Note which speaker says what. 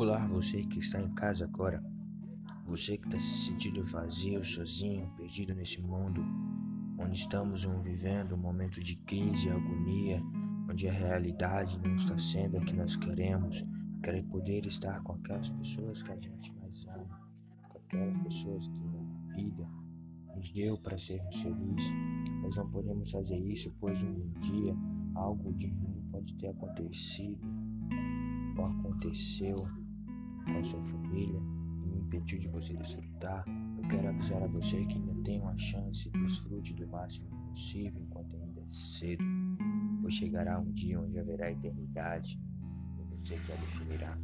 Speaker 1: Olá, você que está em casa agora, você que está se sentindo vazio, sozinho, perdido nesse mundo, onde estamos vivendo um momento de crise e agonia, onde a realidade não está sendo a que nós queremos, querer poder estar com aquelas pessoas que a gente mais ama, com aquelas pessoas que a vida nos deu para sermos felizes. Nós não podemos fazer isso, pois um dia algo de ruim pode ter acontecido ou aconteceu com sua família e impediu de você desfrutar, eu quero avisar a você que ainda tem uma chance, desfrute do máximo possível enquanto ainda é cedo, pois chegará um dia onde haverá eternidade e você que a definirá.